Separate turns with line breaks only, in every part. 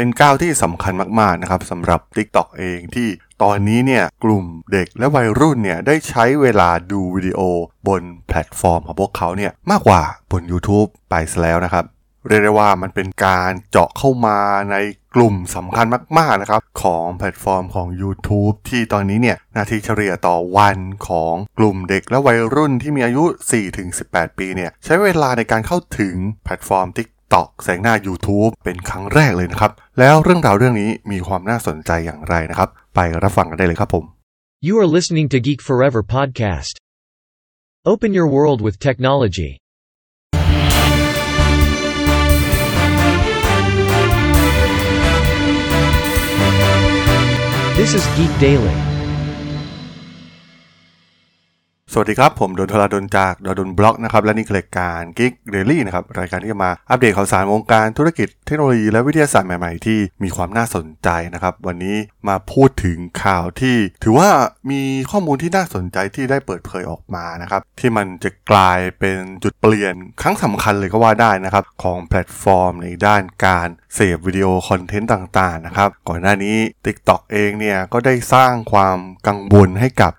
เป็นก้าวที่สำคัญมากๆนะครับสำหรับ TikTok เองที่ตอนนี้เนี่ยกลุ่มเด็กและวัยรุ่นเนี่ยได้ใช้เวลาดูวิดีโอบนแพลตฟอร์มของพวกเขาเนี่ยมากกว่าบน YouTube ไปซะแล้วนะครับเรียกได้ว่ามันเป็นการเจาะเข้ามาในกลุ่มสำคัญมากๆนะครับของแพลตฟอร์มของ YouTube ที่ตอนนี้เนี่ยนาทีเฉลี่ยต่อวันของกลุ่มเด็กและวัยรุ่นที่มีอายุ 4-18 ปีเนี่ยใช้เวลาในการเข้าถึงแพลตฟอร์ม TikTok แสงหน้า YouTube เป็นครั้งแรกเลยนะครับ แล้วเรื่องราวเรื่องนี้มีความน่าสนใจอย่างไรนะครับ ไปรับฟังกันได้เลยครับผม
You are listening to Geek Forever podcast. Open your world with technology. This is Geek Daily.
สวัสดีครับ ผมดลธราดลจากด.ดล็อกนะครับและนี่คือรายการ Geek Daily นะครับรายการที่จะมาอัปเดตข่าวสารวงการธุรกิจเทคโนโลยีและวิทยาศาสตร์ใหม่ๆ ที่มีความน่าสนใจนะครับ วันนี้มาพูดถึงข่าวที่ ถือว่ามีข้อมูลที่น่าสนใจที่ได้เปิดเผยออกมานะครับ ที่มันจะกลายเป็นจุดเปลี่ยนครั้งสำคัญเลยก็ว่าได้นะครับ ของแพลตฟอร์มในด้านการเสพวิดีโอคอนเทนต์ต่างๆนะครับก่อนหน้านี้ TikTok เองเนี่ยก็ได้สร้างความกังวลให้กับ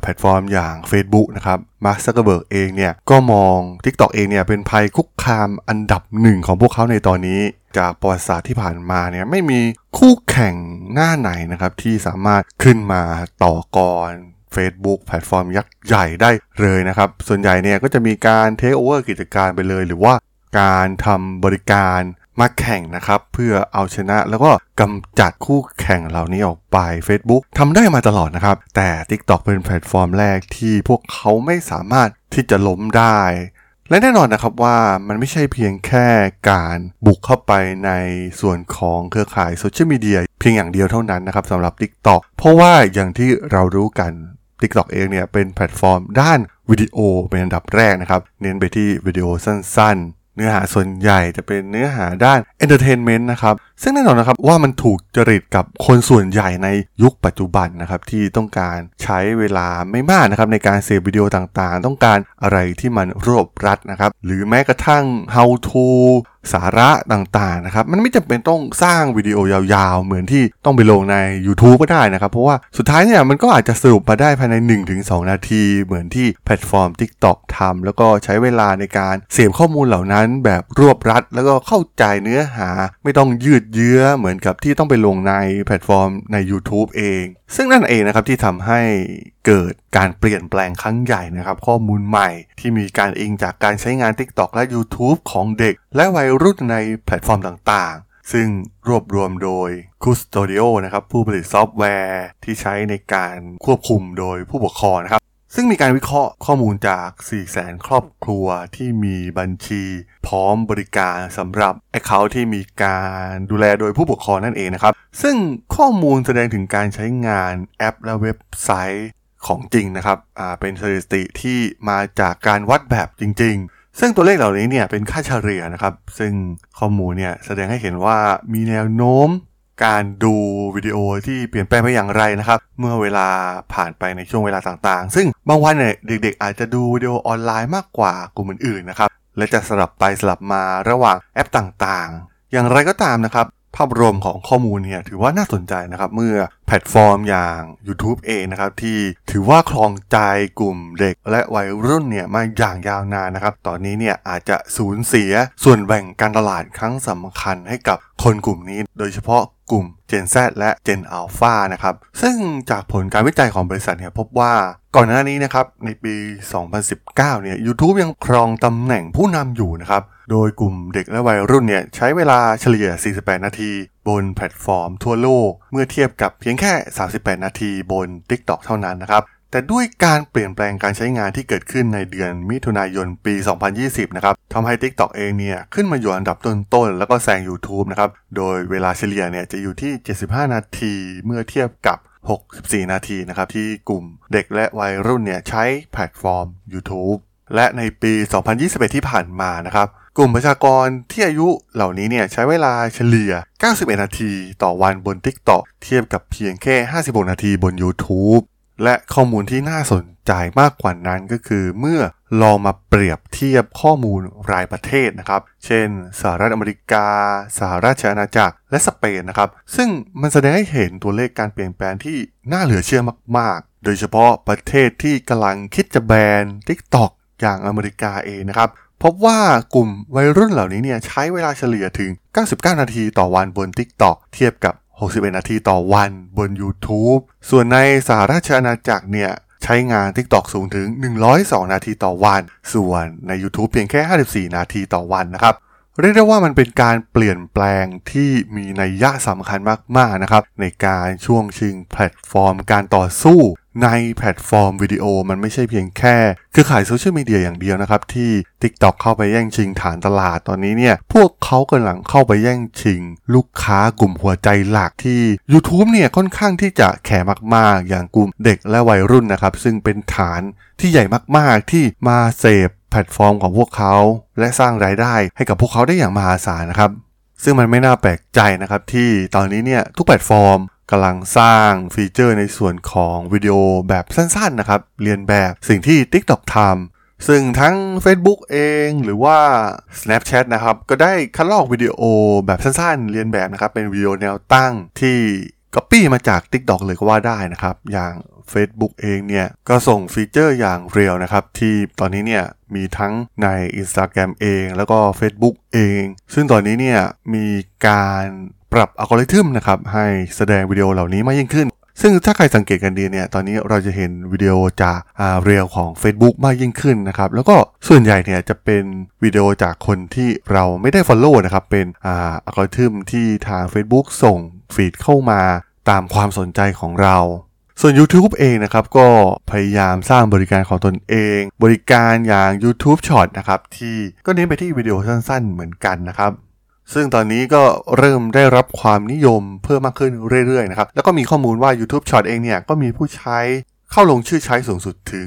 แพลตฟอร์มอย่าง Facebook นะครับมาร์คซักเกอร์เบิร์กเองเนี่ยก็มอง TikTok เองเนี่ยเป็นภัยคุกคามอันดับหนึ่งของพวกเขาในตอนนี้ จากประวัติศาสตร์ที่ผ่านมาเนี่ยไม่มีคู่แข่งหน้าไหนนะครับที่สามารถขึ้นมาต่อกร Facebook แพลตฟอร์มยักษ์ใหญ่ได้เลยนะครับ ส่วนใหญ่เนี่ยก็จะมีการเทคโอเวอร์กิจการไปเลย หรือว่าการทำบริการ มาแข่งนะครับ เพื่อเอาชนะแล้วก็กำจัดคู่แข่งเหล่านี้ออกไป Facebook ทำได้มาตลอดนะครับ แต่ TikTok เป็นแพลตฟอร์มแรกที่พวกเขาไม่สามารถที่จะล้มได้ และแน่นอนนะครับว่ามันไม่ใช่เพียงแค่การบุกเข้าไปในส่วนของเครือข่ายโซเชียลมีเดียเพียงอย่างเดียวเท่านั้นนะครับสำหรับ TikTok เพราะว่าอย่างที่เรารู้กัน TikTok เองเนี่ยเป็นแพลตฟอร์มด้านวิดีโอเป็นอันดับแรกนะครับ เน้นไปที่วิดีโอสั้นๆ เนื้อหาส่วนใหญ่จะเป็นเนื้อหาด้าน entertainment นะครับซึ่งแน่นอนนะครับว่ามันถูกจริตกับคนส่วนใหญ่ในยุคปัจจุบันนะครับที่ต้องการใช้เวลาไม่มากนะครับในการเสพวิดีโอต่างๆ ต้องการอะไรที่มันรวบรัดนะครับหรือแม้กระทั่ง how to สาระต่างๆนะครับมันไม่จำเป็นต้องสร้างวิดีโอยาวๆ เหมือนที่ต้องไปลงใน YouTube ก็ได้นะครับ เพราะว่าสุดท้ายเนี่ยมันก็อาจจะสรุปมาได้ภายใน 1-2 นาที เหมือนที่แพลตฟอร์ม TikTok ทำแล้วก็ใช้เวลาในการเสพข้อมูลเหล่านั้นแบบรวบรัด แล้วก็เข้าใจเนื้อหาไม่ต้องยืดเยื้อเหมือนกับที่ต้องไปลงในแพลตฟอร์มใน YouTube เอง ซึ่งนั่นเองนะครับที่ทำให้เกิดการเปลี่ยนแปลงครั้งใหญ่นะครับข้อมูลใหม่ที่มีการอิงจากการใช้งาน TikTok และ YouTube ของเด็ก และวัยรุ่นในแพลตฟอร์มต่างๆ ซึ่งรวบรวมโดย Qustodio นะครับผู้ผลิตซอฟต์แวร์ที่ใช้ในการควบคุมโดยผู้ปกครองนะครับ ซึ่งมีการวิเคราะห์ข้อมูลจาก 4 0 0แสนครอบครัวที่มีบัญชี พร้อมบริการสำหรับ Account ที่มีการดูแลโดยผู้ปกครองนั่นเองนะครับ ซึ่งข้อมูลแสดงถึงการใช้งานแอปและเว็บไซต์ของจริงนะครับอ่าเป็นสถิติที่มาจากการวัดแบบจริง ๆ ซึ่งตัวเลขเหล่านี้เนี่ยเป็นค่าเฉลี่ยนะครับ ซึ่งข้อมูลเนี่ยแสดงให้เห็นว่ามีแนวโน้ม การดูวิดีโอที่เปลี่ยนแปลงไปอย่างไรนะครับ เมื่อเวลาผ่านไปในช่วงเวลาต่างๆ ซึ่งบางวันเนี่ยเด็กๆ อาจจะดูวิดีโอออนไลน์มากกว่ากลุ่มอื่นๆนะครับและจะสลับไปสลับมาระหว่างแอปต่างๆ อย่างไรก็ตามนะครับ ภาพรวมของข้อมูลเนี่ยถือว่าน่าสนใจนะครับ เมื่อแพลตฟอร์มอย่าง YouTube เองนะครับ ที่ถือว่าครองใจกลุ่มเด็กและวัยรุ่นเนี่ยมาอย่างยาวนานนะครับ ตอนนี้เนี่ยอาจจะสูญเสียส่วนแบ่งการตลาดครั้งสำคัญให้กับคนกลุ่มนี้ โดยเฉพาะ กลุ่ม Gen Z และ Gen Alpha นะครับ ซึ่งจากผลการวิจัยของบริษัทเนี่ยพบว่าก่อนหน้านี้นะครับในปี 2019 เนี่ย YouTube ยังครองตำแหน่งผู้นำอยู่นะครับ โดยกลุ่มเด็กและวัยรุ่นเนี่ยใช้เวลาเฉลี่ย 48 นาที บนแพลตฟอร์มทั่วโลก เมื่อเทียบกับเพียงแค่ 38 นาทีบน TikTok เท่านั้นนะครับ แต่ด้วยการเปลี่ยนแปลงการใช้งานที่เกิดขึ้นในเดือนมิถุนายนปี 2020 นะครับทำให้ TikTok เองเนี่ยขึ้นมาอยู่อันดับต้นๆ แล้วก็แซง YouTube นะครับ โดยเวลาเฉลี่ยเนี่ยจะอยู่ที่ 75 นาทีเมื่อเทียบกับ 64 นาทีนะครับที่กลุ่มเด็กและวัยรุ่นเนี่ยใช้แพลตฟอร์ม YouTube และในปี 2021 ที่ผ่านมานะครับกลุ่มประชากรที่อายุเหล่านี้เนี่ยใช้เวลาเฉลี่ย 91 นาทีต่อวันบน TikTok เทียบกับเพียงแค่ 56 นาทีบน YouTube และข้อมูลที่น่าสนใจมากกว่านั้นก็คือ เมื่อลองมาเปรียบเทียบข้อมูลรายประเทศนะครับ เช่น สหรัฐอเมริกา สหราชอาณาจักร และสเปนนะครับ ซึ่งมันแสดงให้เห็นตัวเลขการเปลี่ยนแปลงที่น่าเหลือเชื่อมาก ๆ โดยเฉพาะประเทศที่กำลังคิดจะแบน TikTok อย่างอเมริกาเองนะครับพบว่ากลุ่มวัยรุ่นเหล่านี้เนี่ยใช้เวลาเฉลี่ยถึง 99 นาทีต่อวันบน TikTok เทียบกับ 61 นาทีต่อวันบน YouTube ส่วนในสหราชอาณาจักรเนี่ยใช้งาน TikTok สูงถึง 102 นาทีต่อวัน ส่วนใน YouTube เพียงแค่ 54 นาทีต่อวันนะครับ เรียกได้ว่ามันเป็นการเปลี่ยนแปลงที่มีนัยยะสำคัญมากๆนะครับ ในการช่วงชิงแพลตฟอร์มการต่อสู้ในแพลตฟอร์มวิดีโอมันไม่ใช่เพียงแค่เครือข่ายโซเชียลมีเดียอย่างเดียวนะครับ ที่ TikTok เข้าไปแย่งชิงฐานตลาดตอนนี้เนี่ย พวกเขากำลังเข้าไปแย่งชิง ลูกค้ากลุ่มหัวใจหลักที่ YouTube เนี่ยค่อนข้างที่จะ care มากๆ อย่างกลุ่มเด็กและวัยรุ่นนะครับ ซึ่งเป็นฐานที่ใหญ่มากๆที่มาเสพแพ ลตฟอร์มของพวกเขา และสร้างรายได้ให้กับพวกเขาได้อย่างมหาศาลนะครับ ซึ่งมันไม่น่าแปลกใจนะครับที่ตอนนี้เนี่ยทุกแพลตฟอร์มกำลังสร้างฟีเจอร์ในส่วนของวิดีโอแบบสั้นๆนะครับ เลียนแบบสิ่งที่ TikTok ทำซึ่งทั้ง Facebook เองหรือว่า Snapchat นะครับ ก็ได้คัดลอกวิดีโอแบบสั้นๆ เลียนแบบนะครับ เป็นวิดีโอแนวตั้งที่ก๊อปปี้มาจาก TikTok เลยก็ว่าได้นะครับ อย่าง Facebook เองเนี่ย ก็ส่งฟีเจอร์อย่าง Reels นะครับ ที่ตอนนี้เนี่ยมีทั้งใน Instagram เอง แล้วก็ Facebook เอง ซึ่งตอนนี้เนี่ยมีการปรับอัลกอริทึมนะครับ ให้แสดงวิดีโอเหล่านี้มากยิ่งขึ้น ซึ่งถ้าใครสังเกตกันดีเนี่ย ตอนนี้เราจะเห็นวิดีโอจากเรียลของ Facebook มากยิ่งขึ้นนะครับ แล้วก็ส่วนใหญ่เนี่ยจะเป็นวิดีโอจากคนที่เราไม่ได้ Follow นะครับ เป็นอัลกอริทึมที่ทาง Facebook ส่งฟีดเข้ามาตามความสนใจของเรา ส่วน YouTube เองนะครับก็พยายามสร้างบริการของตนเอง บริการอย่าง YouTube Short นะครับที่ก็เน้นไปที่วิดีโอสั้นๆ เหมือนกันนะครับ ซึ่งตอนนี้ก็เริ่มได้รับความนิยมเพิ่มมากขึ้นเรื่อยๆนะครับแล้วก็มีข้อมูลว่า YouTube Short เองเนี่ยก็มีผู้ใช้เข้าลงชื่อใช้สูงสุดถึง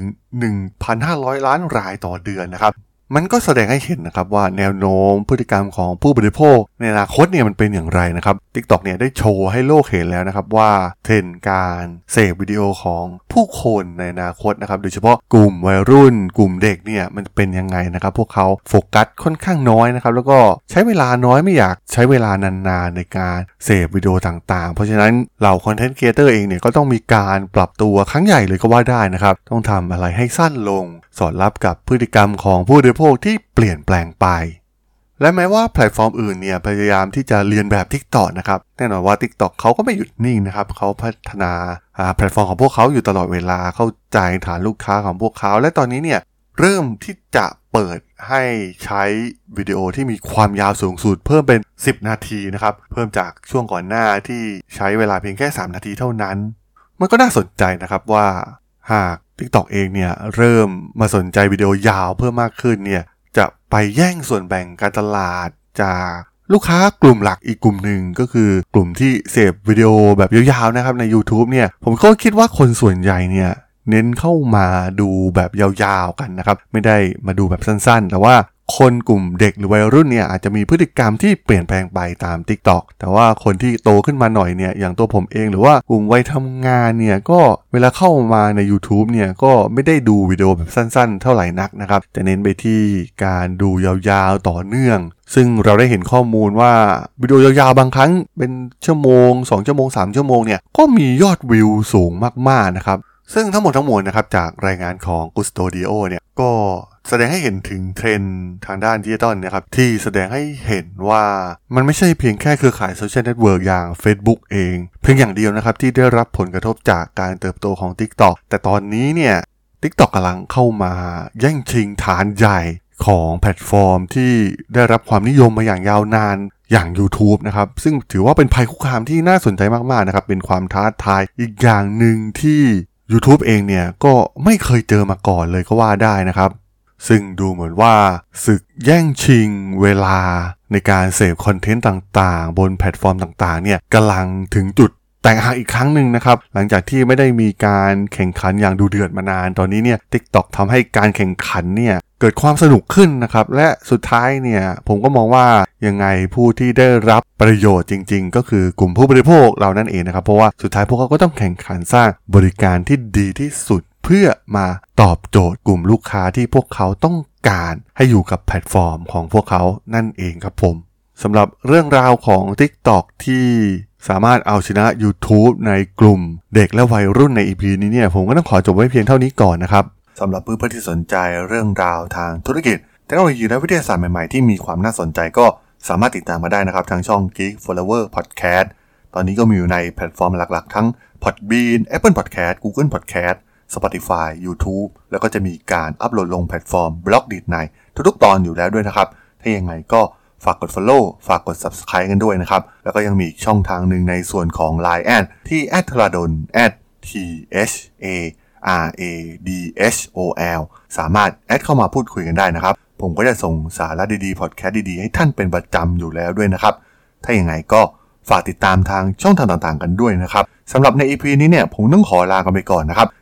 1,500 ล้านรายต่อเดือนนะครับ มันก็แสดงให้เห็นนะครับว่าแนวโน้มพฤติกรรมของผู้บริโภค ในอนาคตเนี่ยมันเป็นอย่างไรนะครับ TikTok เนี่ยได้โชว์ให้โลกเห็นแล้วนะครับว่าเทรนการเสพวิดีโอของผู้คนในอนาคตนะครับโดยเฉพาะกลุ่มวัยรุ่น กลุ่มเด็กเนี่ยมันเป็นยังไงนะครับ พวกเขาโฟกัสค่อนข้างน้อยนะครับแล้วก็ใช้เวลาน้อยไม่อยากใช้เวลานานๆในการเสพวิดีโอต่างๆ เพราะฉะนั้นเหล่าคอนเทนต์ครีเอเตอร์เองเนี่ยก็ต้องมีการปรับตัวครั้งใหญ่เลยก็ว่าได้นะครับต้องทำอะไรให้สั้นลง สอดรับกับพฤติกรรมของผู้บริโภคที่เปลี่ยนแปลงไป และแม้ว่าแพลตฟอร์มอื่นเนี่ยพยายามที่จะเลียนแบบ TikTok นะครับ แน่นอนว่า TikTok เขาก็ไม่หยุดนิ่งนะครับเขาพัฒนาแพลตฟอร์มของพวกเขาอยู่ตลอดเวลาเข้าใจฐานลูกค้าของพวกเขา และตอนนี้เนี่ยเริ่มที่จะเปิดให้ใช้วิดีโอที่มีความยาวสูงสุดเพิ่มเป็น 10 นาทีนะครับ เพิ่มจากช่วงก่อนหน้าที่ใช้เวลาเพียงแค่ 3 นาทีเท่านั้น มันก็น่าสนใจนะครับว่า หาก TikTok เองเนี่ยเริ่มมาสนใจวิดีโอยาวเพิ่มมากขึ้นเนี่ยจะไปแย่งส่วนแบ่งการตลาดจากลูกค้ากลุ่มหลักอีกกลุ่มหนึ่งก็คือกลุ่มที่เสพวิดีโอแบบยาวๆนะครับใน YouTube เนี่ยผมก็คิดว่าคนส่วนใหญ่เนี่ยเน้นเข้ามาดูแบบยาวๆกันนะครับ ไม่ได้มาดูแบบสั้นๆ แต่ว่า คนกลุ่มเด็กหรือวัยรุ่นเนี่ยอาจจะมีพฤติกรรมที่เปลี่ยนแปลงไปตาม TikTok แต่ว่าคนที่โตขึ้นมาหน่อยเนี่ยอย่างตัวผมเองหรือว่ากลุ่มวัยทำงานเนี่ยก็เวลาเข้ามาใน YouTube เนี่ยก็ไม่ได้ดูวิดีโอแบบสั้นๆ เท่าไหร่นักนะครับ จะเน้นไปที่การดูยาวๆต่อเนื่องซึ่งเราได้เห็นข้อมูลว่าวิดีโอยาวๆบางครั้งเป็นชั่วโมง 2 ชั่วโมง 3 ชั่วโมงเนี่ยก็มียอดวิวสูงมากๆนะครับ ซึ่งทั้งหมดทั้งมวลนะครับจากรายงานของ Qustodio เนี่ยก็ แสดงให้เห็นถึงเทรนด์ทางด้านดิจิตอลนะครับที่แสดงให้เห็นว่ามันไม่ใช่เพียงแค่เครือข่ายโซเชียลเน็ตเวิร์กอย่าง Facebook เอง เพียงอย่างเดียวนะครับที่ได้รับผลกระทบจากการเติบโตของ TikTok แต่ตอนนี้เนี่ย TikTok กำลังเข้ามาแย่งชิงฐานใหญ่ของแพลตฟอร์มที่ได้รับความนิยมมาอย่างยาวนานอย่าง YouTube นะครับ ซึ่งถือว่าเป็นภัยคุกคามที่น่าสนใจมากๆนะครับ เป็นความท้าทายอีกอย่างหนึ่งที่ YouTube เองเนี่ย ก็ไม่เคยเจอมาก่อนเลยก็ว่าได้นะครับ ซึ่งดูเหมือนว่าศึกแย่งชิงเวลาในการเสพคอนเทนต์ต่างๆ บนแพลตฟอร์มต่างๆเนี่ยกำลังถึงจุดแตกหักอีกครั้งหนึ่งนะครับ หลังจากที่ไม่ได้มีการแข่งขันอย่างดูเดือดมานาน ตอนนี้เนี่ย TikTok ทำให้การแข่งขันเนี่ยเกิดความสนุกขึ้นนะครับ และสุดท้ายเนี่ยผมก็มองว่ายังไงผู้ที่ได้รับประโยชน์จริง ๆ ก็คือกลุ่มผู้บริโภคเรานั่นเองนะครับ เพราะว่าสุดท้ายพวกเขาก็ต้องแข่งขันสร้างบริการที่ดีที่สุด เพื่อมาตอบโจทย์กลุ่มลูกค้าที่พวกเขาต้องการให้อยู่กับแพลตฟอร์มของพวกเขานั่นเองครับผมสำหรับเรื่องราวของ TikTok ที่สามารถเอาชนะ YouTube ในกลุ่มเด็กและวัยรุ่นใน EP นี้เนี่ยผมก็ต้องขอจบไว้เพียงเท่านี้ก่อนนะครับสำหรับเพื่อนๆที่สนใจเรื่องราวทางธุรกิจเทคโนโลยีและวิทยาศาสตร์ใหม่ๆที่มีความน่าสนใจก็สามารถติดตามมาได้นะครับ ทางช่อง Geek Flower Podcast ตอนนี้ก็มีอยู่ในแพลตฟอร์มหลักๆ ทั้ง Podbean Apple Podcast Google Podcast Spotify YouTube แล้วก็จะมีการอัปโหลดลงแพลตฟอร์ม Blockdit ในทุกๆ ตอนอยู่แล้วด้วยนะครับ ถ้ายังไงก็ฝากกด Follow ฝากกด Subscribe กันด้วยนะครับ แล้วก็ยังมีอีกช่องทางหนึ่งในส่วนของ Line add ที่ a t r a d o n t h a r a d h o l สามารถแอดเข้ามาพูดคุยกันได้นะครับ ผมก็จะส่งสาระดีๆ พอดแคสต์ดีๆ ให้ท่านเป็นประจำอยู่แล้วด้วยนะครับ ถ้าอย่างไงก็ฝากติดตามทางช่องทางต่างๆ กันด้วยนะครับสำหรับใน EP นี้เนี่ยผมต้องขอลากันไปก่อนนะครับ